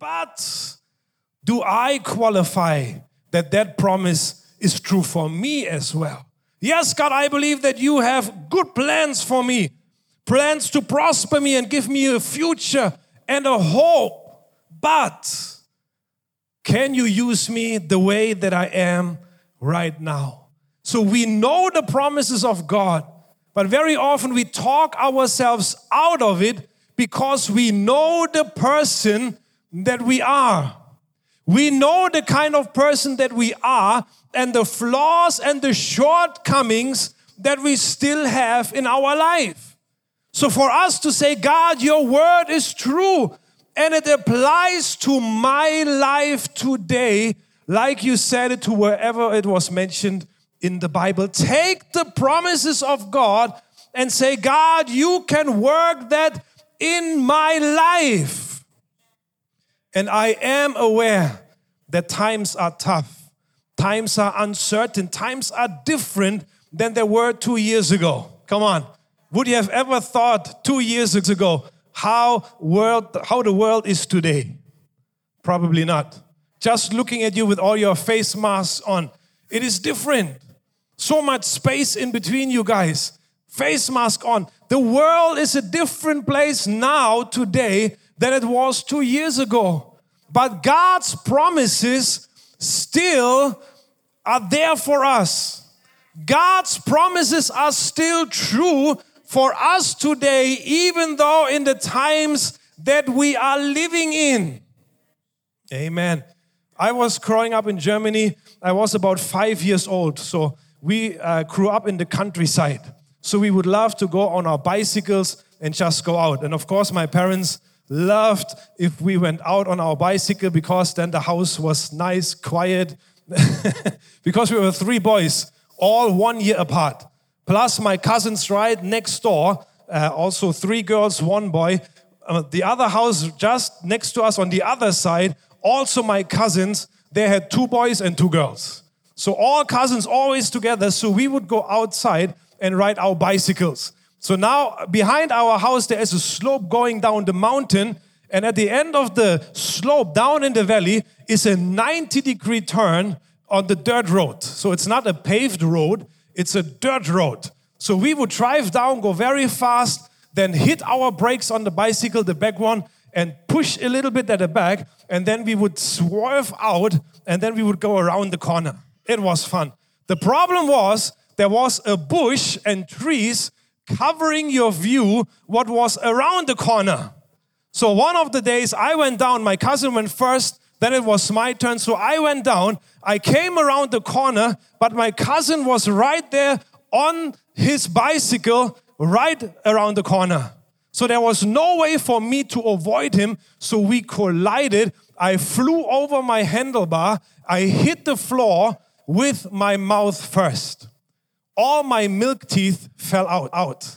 But do I qualify that that promise is true for me as well? Yes, God, I believe that you have good plans for me, plans to prosper me and give me a future and a hope. But can you use me the way that I am right now? So we know the promises of God, but very often we talk ourselves out of it because we know the person that we are. We know the kind of person that we are and the flaws and the shortcomings that we still have in our life. So for us to say, God, your word is true and it applies to my life today, like you said it to wherever it was mentioned in the Bible. Take the promises of God and say, God, you can work that in my life. And I am aware that times are tough, times are uncertain, times are different than they were two years ago. Come on. Would you have ever thought two years ago how world how the world is today? Probably not. Just looking at you with all your face masks on, it is different. So much space in between you guys. Face mask on. The world is a different place now today than it was 2 years ago. But God's promises still are there for us. God's promises are still true for us today, even though in the times that we are living in. Amen. I was growing up in Germany. I was about five years old. So we uh, grew up in the countryside. So we would love to go on our bicycles and just go out. And of course, my parents loved if we went out on our bicycle because then the house was nice, quiet. because we were three boys, all one year apart. Plus, my cousins right next door, uh, also three girls, one boy. Uh, the other house just next to us on the other side, also my cousins, they had two boys and two girls. So, all cousins always together. So, we would go outside and ride our bicycles. So now behind our house, there is a slope going down the mountain. And at the end of the slope down in the valley is a 90 degree turn on the dirt road. So it's not a paved road, it's a dirt road. So we would drive down, go very fast, then hit our brakes on the bicycle, the back one, and push a little bit at the back. And then we would swerve out and then we would go around the corner. It was fun. The problem was there was a bush and trees covering your view what was around the corner. So one of the days I went down, my cousin went first, then it was my turn. So I went down, I came around the corner, but my cousin was right there on his bicycle right around the corner. So there was no way for me to avoid him. So we collided. I flew over my handlebar. I hit the floor with my mouth first all my milk teeth fell out. out.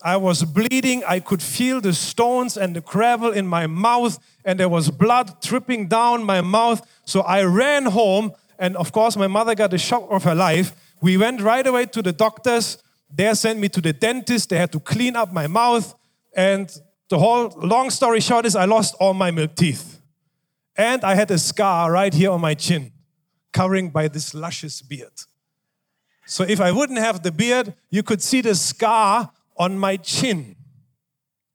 I was bleeding. I could feel the stones and the gravel in my mouth, and there was blood dripping down my mouth. So I ran home, and of course, my mother got the shock of her life. We went right away to the doctors. They sent me to the dentist. They had to clean up my mouth. And the whole long story short is I lost all my milk teeth. And I had a scar right here on my chin, covering by this luscious beard. So if I wouldn't have the beard, you could see the scar on my chin.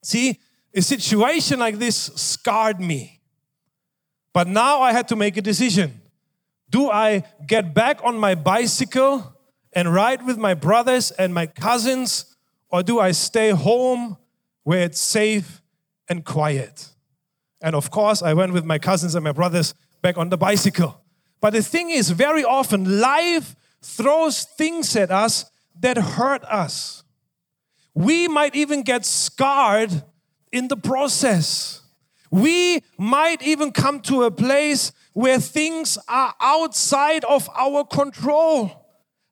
See, a situation like this scarred me. But now I had to make a decision. Do I get back on my bicycle and ride with my brothers and my cousins, or do I stay home where it's safe and quiet? And of course, I went with my cousins and my brothers back on the bicycle. But the thing is, very often life throws things at us that hurt us. We might even get scarred in the process. We might even come to a place where things are outside of our control.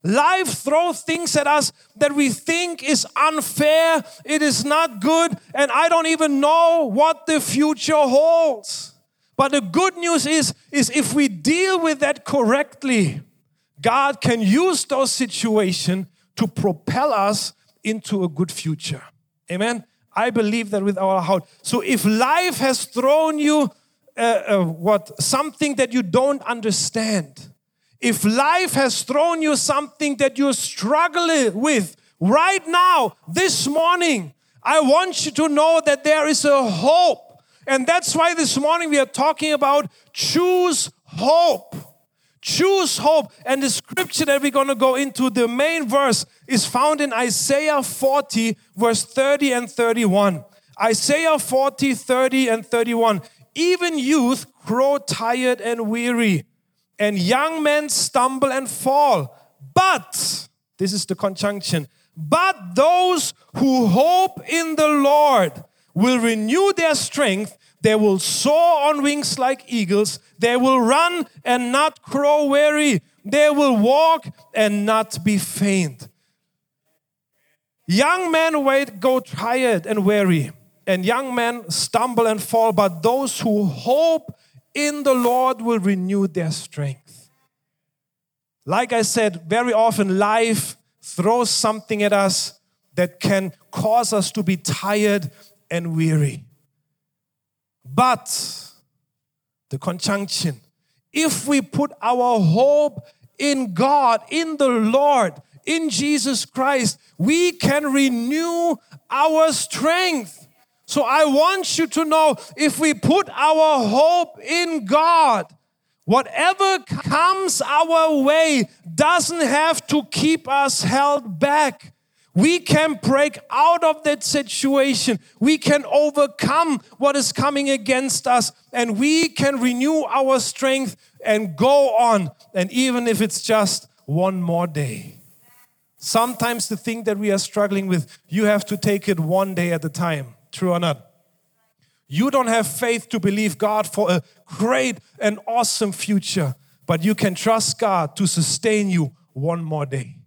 Life throws things at us that we think is unfair, it is not good, and I don't even know what the future holds. But the good news is, is if we deal with that correctly, God can use those situations to propel us into a good future. Amen. I believe that with our heart. So if life has thrown you uh, uh, what something that you don't understand, if life has thrown you something that you're struggling with right now, this morning, I want you to know that there is a hope. And that's why this morning we are talking about choose hope. Choose hope. And the scripture that we're going to go into, the main verse, is found in Isaiah 40, verse 30 and 31. Isaiah 40, 30 and 31. Even youth grow tired and weary, and young men stumble and fall. But, this is the conjunction, but those who hope in the Lord will renew their strength. They will soar on wings like eagles. They will run and not grow weary. They will walk and not be faint. Young men wait, go tired and weary, and young men stumble and fall, but those who hope in the Lord will renew their strength. Like I said, very often life throws something at us that can cause us to be tired and weary. But the conjunction, if we put our hope in God, in the Lord, in Jesus Christ, we can renew our strength. So I want you to know if we put our hope in God, whatever comes our way doesn't have to keep us held back. We can break out of that situation. We can overcome what is coming against us and we can renew our strength and go on. And even if it's just one more day. Sometimes the thing that we are struggling with, you have to take it one day at a time. True or not? You don't have faith to believe God for a great and awesome future, but you can trust God to sustain you one more day.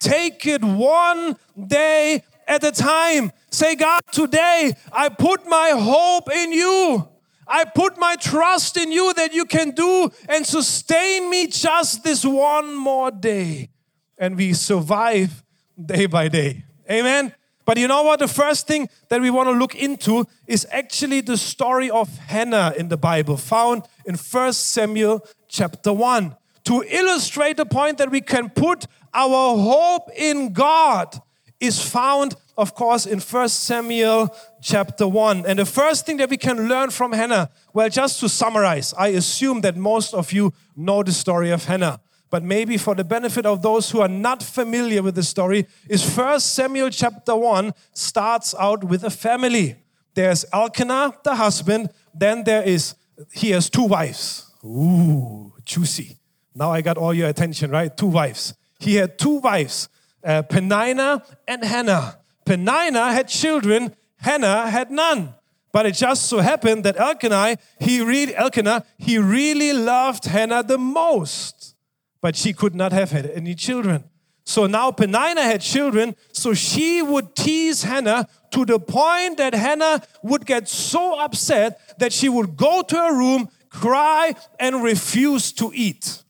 Take it one day at a time. Say, God, today I put my hope in you. I put my trust in you that you can do and sustain me just this one more day. And we survive day by day. Amen. But you know what? The first thing that we want to look into is actually the story of Hannah in the Bible, found in 1 Samuel chapter 1, to illustrate the point that we can put our hope in God is found, of course, in First Samuel chapter 1. And the first thing that we can learn from Hannah, well, just to summarize, I assume that most of you know the story of Hannah. But maybe for the benefit of those who are not familiar with the story, is First Samuel chapter 1 starts out with a family. There's Elkanah, the husband, then there is, he has two wives. Ooh, juicy. Now I got all your attention, right? Two wives. He had two wives, uh, Penina and Hannah. Penina had children, Hannah had none. But it just so happened that Elkanah, he really, Elkanah, he really loved Hannah the most. But she could not have had any children. So now Penina had children, so she would tease Hannah to the point that Hannah would get so upset that she would go to her room, cry, and refuse to eat.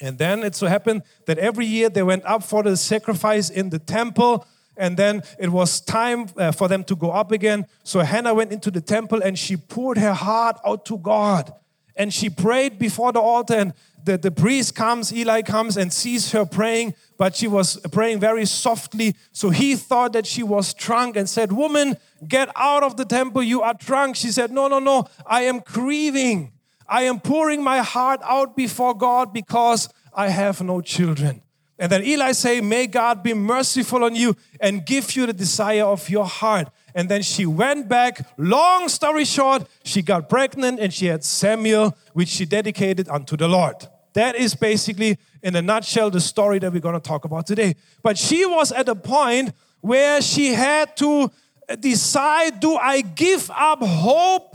And then it so happened that every year they went up for the sacrifice in the temple. And then it was time uh, for them to go up again. So Hannah went into the temple and she poured her heart out to God. And she prayed before the altar. And the, the priest comes, Eli comes and sees her praying, but she was praying very softly. So he thought that she was drunk and said, Woman, get out of the temple. You are drunk. She said, No, no, no. I am grieving. I am pouring my heart out before God because I have no children. And then Eli say, May God be merciful on you and give you the desire of your heart. And then she went back. Long story short, she got pregnant and she had Samuel, which she dedicated unto the Lord. That is basically, in a nutshell, the story that we're going to talk about today. But she was at a point where she had to decide do I give up hope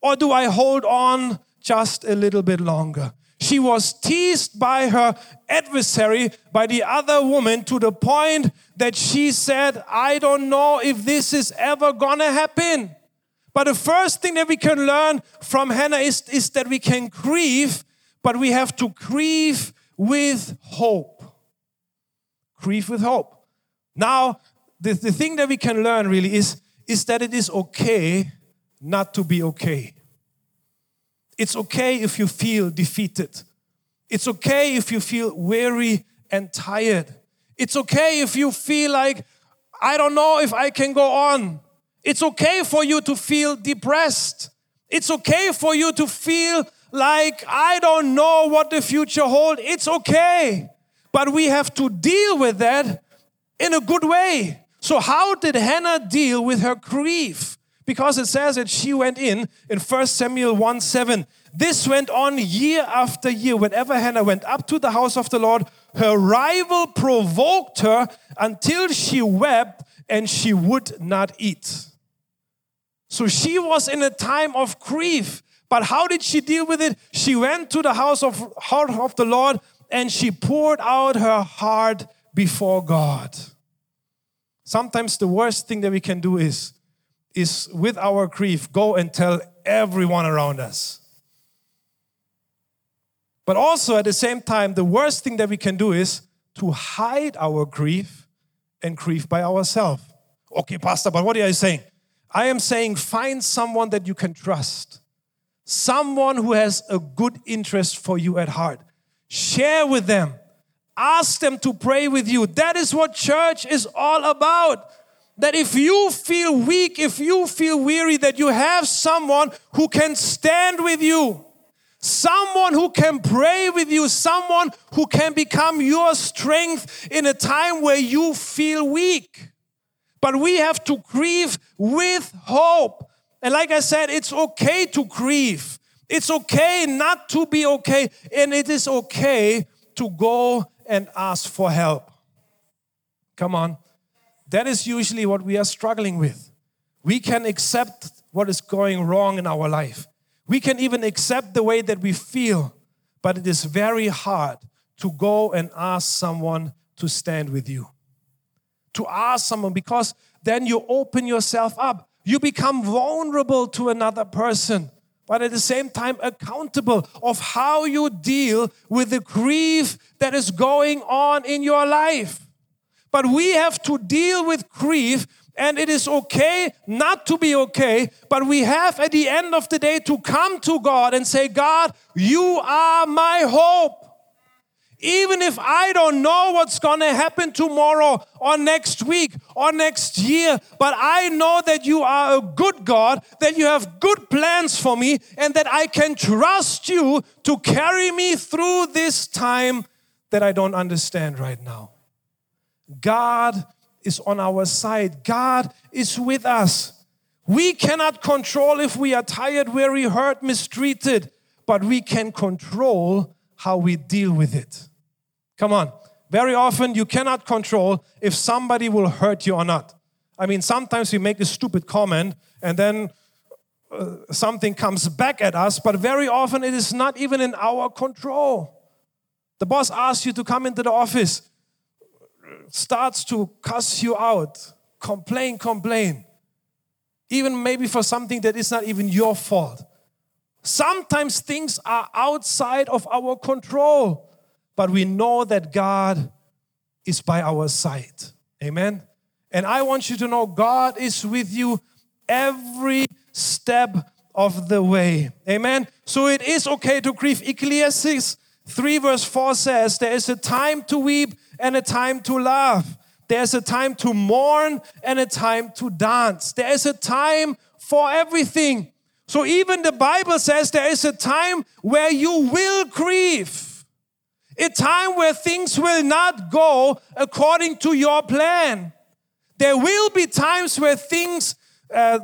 or do I hold on just a little bit longer? She was teased by her adversary, by the other woman, to the point that she said, I don't know if this is ever gonna happen. But the first thing that we can learn from Hannah is, is that we can grieve, but we have to grieve with hope. Grieve with hope. Now, the, the thing that we can learn really is, is that it is okay not to be okay. It's okay if you feel defeated. It's okay if you feel weary and tired. It's okay if you feel like, I don't know if I can go on. It's okay for you to feel depressed. It's okay for you to feel like, I don't know what the future holds. It's okay. But we have to deal with that in a good way. So, how did Hannah deal with her grief? Because it says that she went in in 1 Samuel 1 7. This went on year after year. Whenever Hannah went up to the house of the Lord, her rival provoked her until she wept and she would not eat. So she was in a time of grief. But how did she deal with it? She went to the house of, heart of the Lord and she poured out her heart before God. Sometimes the worst thing that we can do is, is with our grief, go and tell everyone around us. But also at the same time, the worst thing that we can do is to hide our grief and grieve by ourselves. Okay, Pastor, but what are you saying? I am saying find someone that you can trust, someone who has a good interest for you at heart. Share with them Ask them to pray with you. That is what church is all about. That if you feel weak, if you feel weary, that you have someone who can stand with you, someone who can pray with you, someone who can become your strength in a time where you feel weak. But we have to grieve with hope. And like I said, it's okay to grieve. It's okay not to be okay. And it is okay to go and ask for help. Come on. That is usually what we are struggling with. We can accept what is going wrong in our life. We can even accept the way that we feel, but it is very hard to go and ask someone to stand with you. To ask someone because then you open yourself up. You become vulnerable to another person but at the same time accountable of how you deal with the grief that is going on in your life. But we have to deal with grief and it is okay not to be okay, but we have at the end of the day to come to God and say, God, you are my hope. Even if I don't know what's going to happen tomorrow or next week or next year, but I know that you are a good God, that you have good plans for me, and that I can trust you to carry me through this time that I don't understand right now. God is on our side, God is with us. We cannot control if we are tired, weary, hurt, mistreated, but we can control how we deal with it. Come on. Very often you cannot control if somebody will hurt you or not. I mean, sometimes we make a stupid comment and then uh, something comes back at us, but very often it is not even in our control. The boss asks you to come into the office, starts to cuss you out, complain, complain, even maybe for something that is not even your fault. Sometimes things are outside of our control but we know that God is by our side. Amen. And I want you to know God is with you every step of the way. Amen. So it is okay to grieve. Ecclesiastes 3 verse 4 says, There is a time to weep and a time to laugh. There's a time to mourn and a time to dance. There is a time for everything. So even the Bible says there is a time where you will grieve a time where things will not go according to your plan. There will be times where things uh,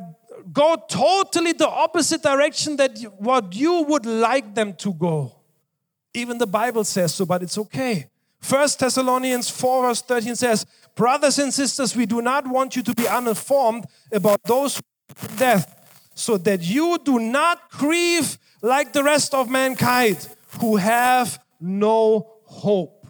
go totally the opposite direction that you, what you would like them to go. Even the Bible says so, but it's okay. First Thessalonians 4 verse 13 says, Brothers and sisters, we do not want you to be uninformed about those who death, so that you do not grieve like the rest of mankind who have no hope.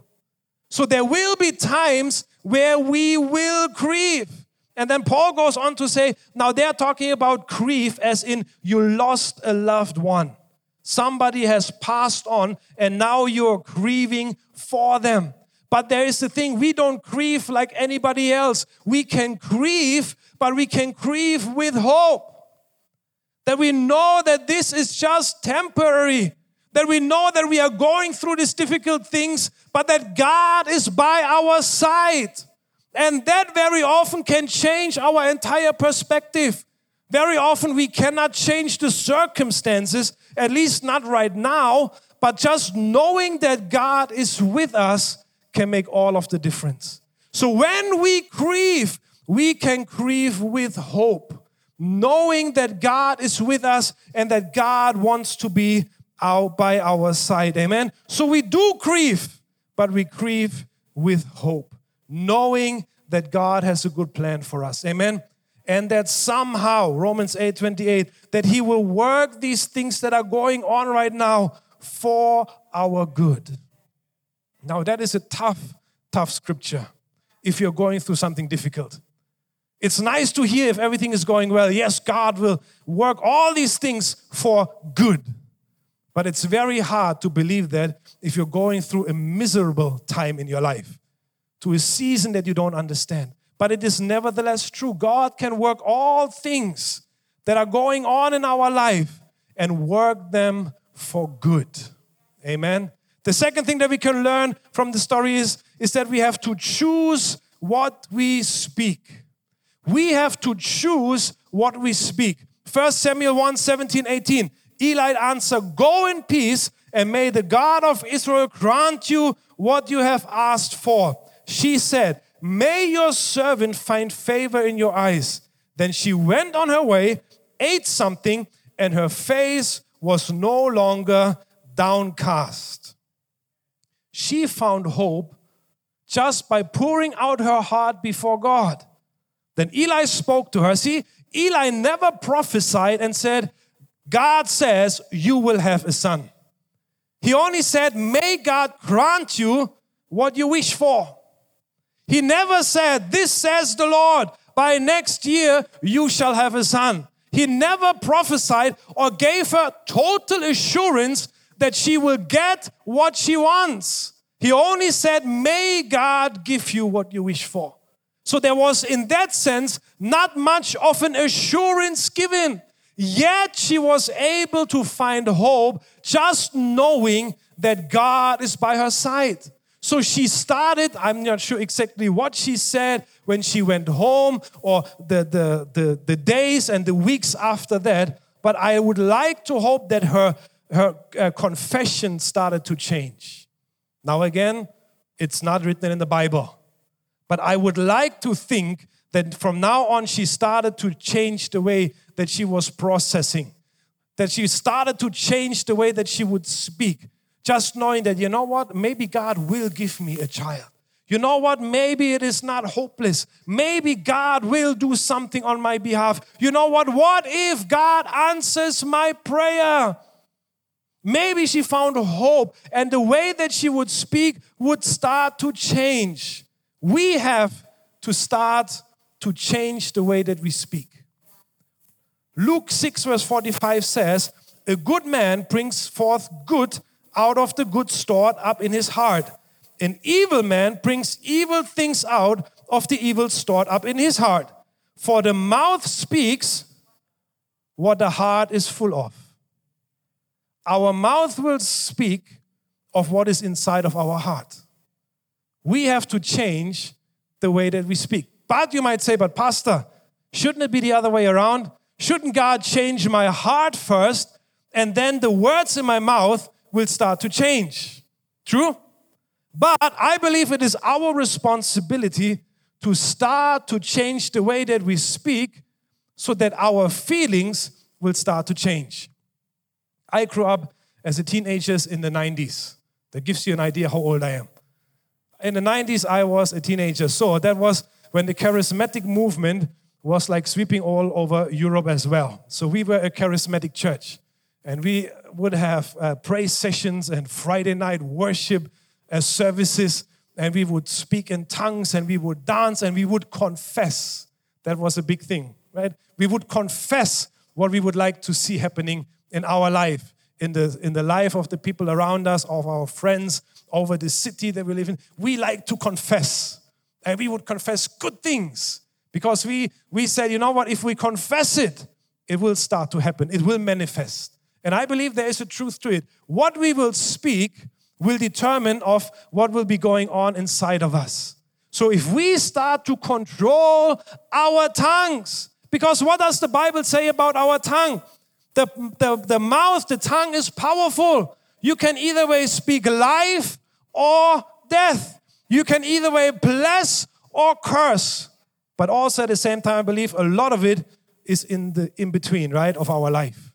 So there will be times where we will grieve. And then Paul goes on to say, now they're talking about grief as in you lost a loved one. Somebody has passed on and now you're grieving for them. But there is the thing, we don't grieve like anybody else. We can grieve, but we can grieve with hope. that we know that this is just temporary, that we know that we are going through these difficult things, but that God is by our side. And that very often can change our entire perspective. Very often we cannot change the circumstances, at least not right now, but just knowing that God is with us can make all of the difference. So when we grieve, we can grieve with hope knowing that God is with us and that God wants to be out by our side. Amen. So we do grieve, but we grieve with hope, knowing that God has a good plan for us. Amen. And that somehow, Romans 8 28, that He will work these things that are going on right now for our good. Now, that is a tough, tough scripture if you're going through something difficult. It's nice to hear if everything is going well. Yes, God will work all these things for good. But it's very hard to believe that if you're going through a miserable time in your life, to a season that you don't understand. But it is nevertheless true. God can work all things that are going on in our life and work them for good. Amen. The second thing that we can learn from the story is, is that we have to choose what we speak we have to choose what we speak. 1 Samuel 1 17, 18. Eli answered, Go in peace, and may the God of Israel grant you what you have asked for. She said, May your servant find favor in your eyes. Then she went on her way, ate something, and her face was no longer downcast. She found hope just by pouring out her heart before God. Then Eli spoke to her. See, Eli never prophesied and said, God says you will have a son. He only said, May God grant you what you wish for. He never said, This says the Lord, by next year you shall have a son. He never prophesied or gave her total assurance that she will get what she wants. He only said, May God give you what you wish for. So there was, in that sense, not much of an assurance given. Yet she was able to find hope just knowing that God is by her side. So she started, I'm not sure exactly what she said when she went home or the, the, the, the days and the weeks after that, but I would like to hope that her, her uh, confession started to change. Now, again, it's not written in the Bible. But I would like to think that from now on, she started to change the way that she was processing, that she started to change the way that she would speak, just knowing that, you know what, maybe God will give me a child. You know what? Maybe it is not hopeless. Maybe God will do something on my behalf. You know what? What if God answers my prayer? Maybe she found hope, and the way that she would speak would start to change we have to start to change the way that we speak. Luke 6, verse 45 says, A good man brings forth good out of the good stored up in his heart. An evil man brings evil things out of the evil stored up in his heart. For the mouth speaks what the heart is full of. Our mouth will speak of what is inside of our heart we have to change the way that we speak. But you might say, but Pastor, shouldn't it be the other way around? Shouldn't God change my heart first and then the words in my mouth will start to change? True? But I believe it is our responsibility to start to change the way that we speak so that our feelings will start to change. I grew up as a teenager in the 90s. That gives you an idea how old I am in the 90s, I was a teenager. So that was when the charismatic movement was like sweeping all over Europe as well. So we were a charismatic church. And we would have uh, praise sessions and Friday night worship as uh, services. And we would speak in tongues and we would dance and we would confess. That was a big thing, right? We would confess what we would like to see happening in our life, in the, in the life of the people around us, of our friends, over the city that we live in, we like to confess. And we would confess good things because we, we said, you know what, if we confess it, it will start to happen, it will manifest. And I believe there is a truth to it. What we will speak will determine of what will be going on inside of us. So if we start to control our tongues, because what does the Bible say about our tongue? The, the, the mouth, the tongue is powerful. You can either way speak life or death. You can either way bless or curse. But also at the same time, I believe a lot of it is in the in between, right, of our life.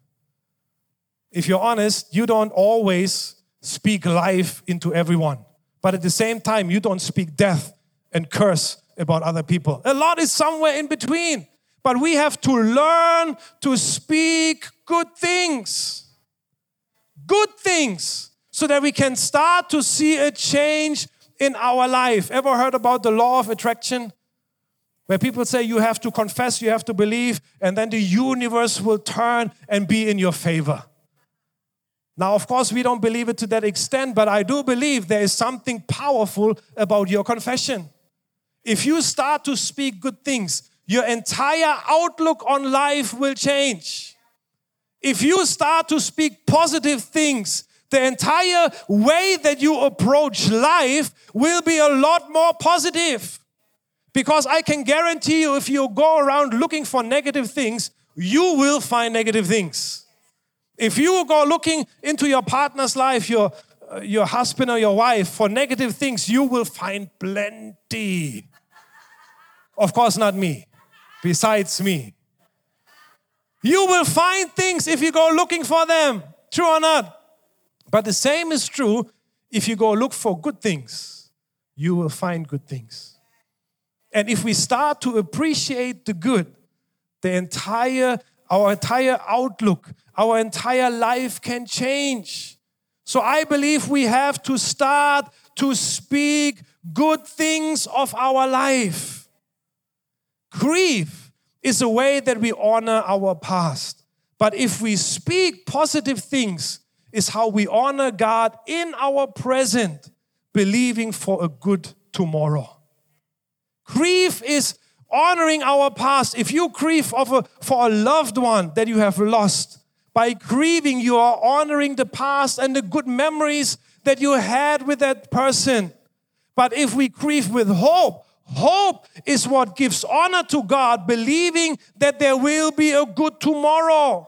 If you're honest, you don't always speak life into everyone. But at the same time, you don't speak death and curse about other people. A lot is somewhere in between. But we have to learn to speak good things. Good things. So that we can start to see a change in our life. Ever heard about the law of attraction? Where people say you have to confess, you have to believe, and then the universe will turn and be in your favor. Now, of course, we don't believe it to that extent, but I do believe there is something powerful about your confession. If you start to speak good things, your entire outlook on life will change. If you start to speak positive things, the entire way that you approach life will be a lot more positive. Because I can guarantee you, if you go around looking for negative things, you will find negative things. If you go looking into your partner's life, your, uh, your husband or your wife, for negative things, you will find plenty. Of course, not me, besides me. You will find things if you go looking for them, true or not. But the same is true if you go look for good things, you will find good things. And if we start to appreciate the good, the entire our entire outlook, our entire life can change. So I believe we have to start to speak good things of our life. Grief is a way that we honor our past. But if we speak positive things, is how we honor God in our present, believing for a good tomorrow. Grief is honoring our past. If you grieve a, for a loved one that you have lost, by grieving, you are honoring the past and the good memories that you had with that person. But if we grieve with hope, hope is what gives honor to God, believing that there will be a good tomorrow.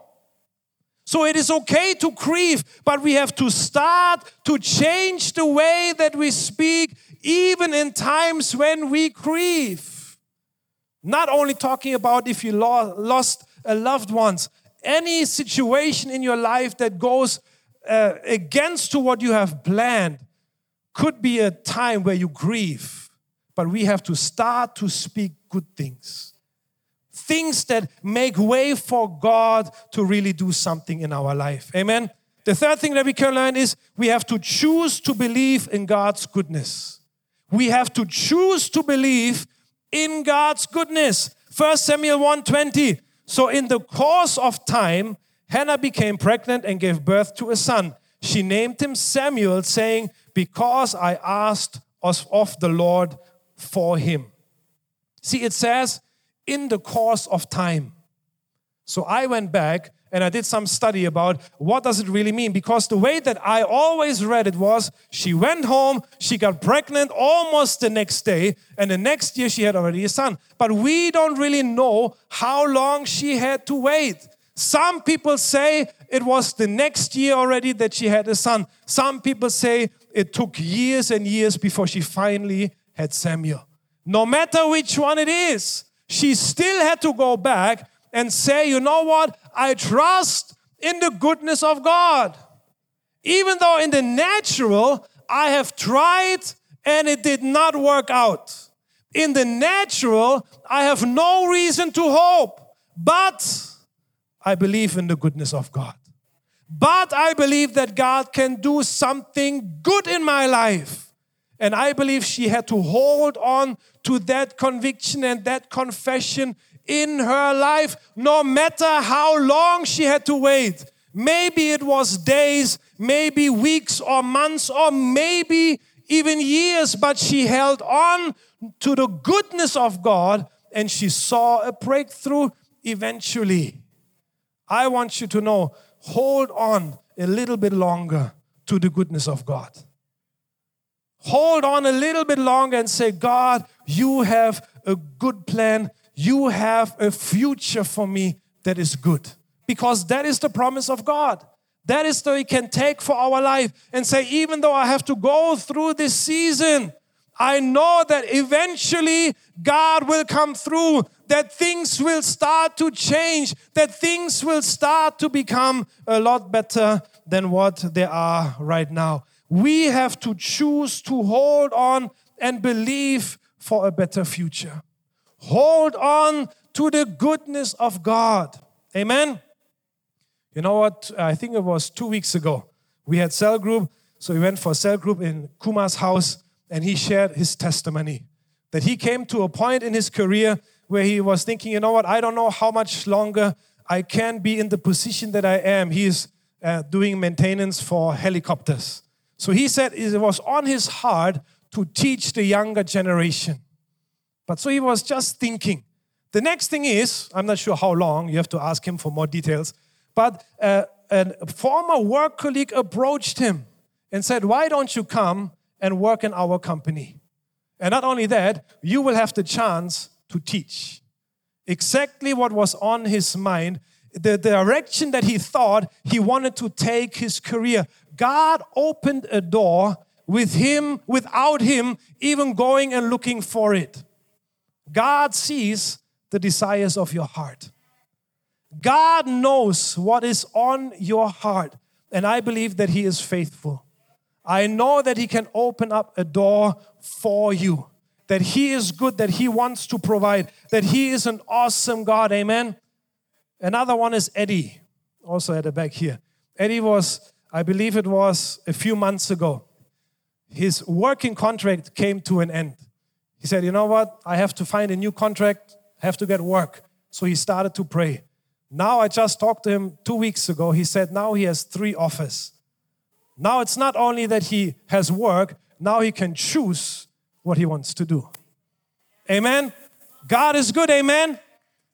So it is okay to grieve, but we have to start to change the way that we speak, even in times when we grieve. Not only talking about if you lost a loved ones, any situation in your life that goes uh, against to what you have planned could be a time where you grieve. But we have to start to speak good things. Things that make way for God to really do something in our life. Amen. The third thing that we can learn is we have to choose to believe in God's goodness. We have to choose to believe in God's goodness. 1 Samuel 1:20. So in the course of time, Hannah became pregnant and gave birth to a son. She named him Samuel, saying, Because I asked of the Lord for him. See, it says, in the course of time. So I went back and I did some study about what does it really mean because the way that I always read it was she went home, she got pregnant almost the next day, and the next year she had already a son. But we don't really know how long she had to wait. Some people say it was the next year already that she had a son. Some people say it took years and years before she finally had Samuel. No matter which one it is, she still had to go back and say, you know what? I trust in the goodness of God. Even though in the natural, I have tried and it did not work out. In the natural, I have no reason to hope, but I believe in the goodness of God. But I believe that God can do something good in my life. And I believe she had to hold on to that conviction and that confession in her life, no matter how long she had to wait. Maybe it was days, maybe weeks or months, or maybe even years, but she held on to the goodness of God and she saw a breakthrough eventually. I want you to know hold on a little bit longer to the goodness of God. Hold on a little bit longer and say, God, you have a good plan. You have a future for me that is good. Because that is the promise of God. That is the we can take for our life and say, even though I have to go through this season, I know that eventually God will come through, that things will start to change, that things will start to become a lot better than what they are right now. We have to choose to hold on and believe for a better future. Hold on to the goodness of God. Amen. You know what? I think it was two weeks ago. We had cell group. So we went for cell group in Kuma's house and he shared his testimony that he came to a point in his career where he was thinking, you know what, I don't know how much longer I can be in the position that I am. He is uh, doing maintenance for helicopters. So he said it was on his heart to teach the younger generation. But so he was just thinking. The next thing is, I'm not sure how long, you have to ask him for more details, but uh, a former work colleague approached him and said, Why don't you come and work in our company. And not only that, you will have the chance to teach. Exactly what was on his mind, the direction that he thought he wanted to take his career. God opened a door with him, without him even going and looking for it. God sees the desires of your heart. God knows what is on your heart. And I believe that He is faithful. I know that He can open up a door for you, that He is good, that He wants to provide, that He is an awesome God. Amen. Another one is Eddie, also at the back here. Eddie was, I believe it was a few months ago. His working contract came to an end. He said, You know what? I have to find a new contract, I have to get work. So he started to pray. Now I just talked to him two weeks ago. He said now he has three offers. Now it's not only that he has work, now he can choose what he wants to do. Amen. God is good. Amen.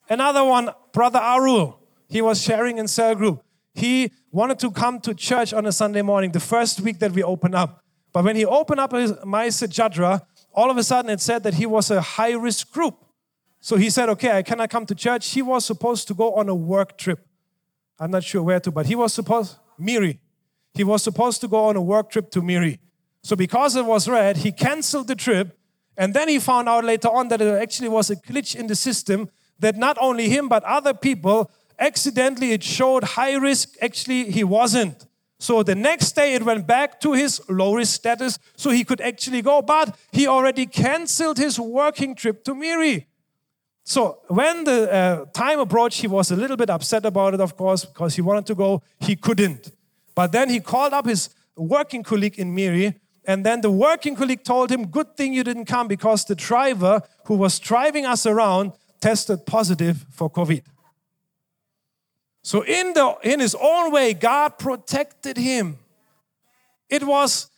Another one, Brother Arul, he was sharing in cell group. He wanted to come to church on a Sunday morning, the first week that we opened up. But when he opened up his MySejahtera, all of a sudden it said that he was a high risk group. So he said, Okay, I cannot come to church. He was supposed to go on a work trip. I'm not sure where to, but he was supposed, Miri. He was supposed to go on a work trip to Miri. So because it was red, he canceled the trip. And then he found out later on that it actually was a glitch in the system that not only him, but other people accidentally it showed high risk. Actually, he wasn't. So the next day it went back to his low status so he could actually go, but he already canceled his working trip to Miri. So when the uh, time approached, he was a little bit upset about it, of course, because he wanted to go. He couldn't. But then he called up his working colleague in Miri, and then the working colleague told him, Good thing you didn't come because the driver who was driving us around tested positive for COVID. So, in, the, in his own way, God protected him. It was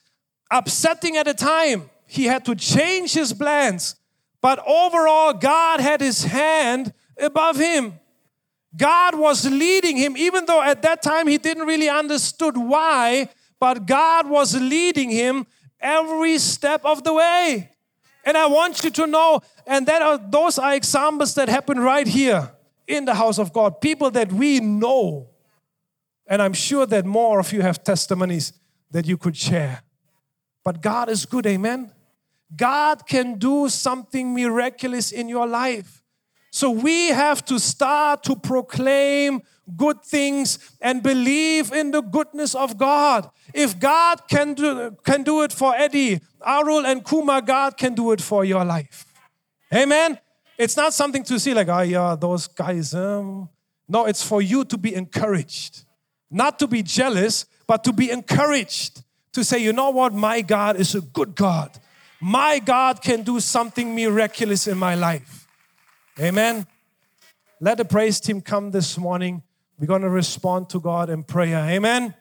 upsetting at the time. He had to change his plans. But overall, God had his hand above him. God was leading him, even though at that time he didn't really understood why, but God was leading him every step of the way. And I want you to know, and that are, those are examples that happen right here in the house of God, people that we know. And I'm sure that more of you have testimonies that you could share. But God is good, amen. God can do something miraculous in your life. So we have to start to proclaim good things and believe in the goodness of God. If God can do, can do it for Eddie, Arul, and Kuma, God can do it for your life. Amen. It's not something to see like, oh yeah, those guys. Um. No, it's for you to be encouraged, not to be jealous, but to be encouraged. To say, you know what, my God is a good God. My God can do something miraculous in my life. Amen. Let the praise team come this morning. We're going to respond to God in prayer. Amen.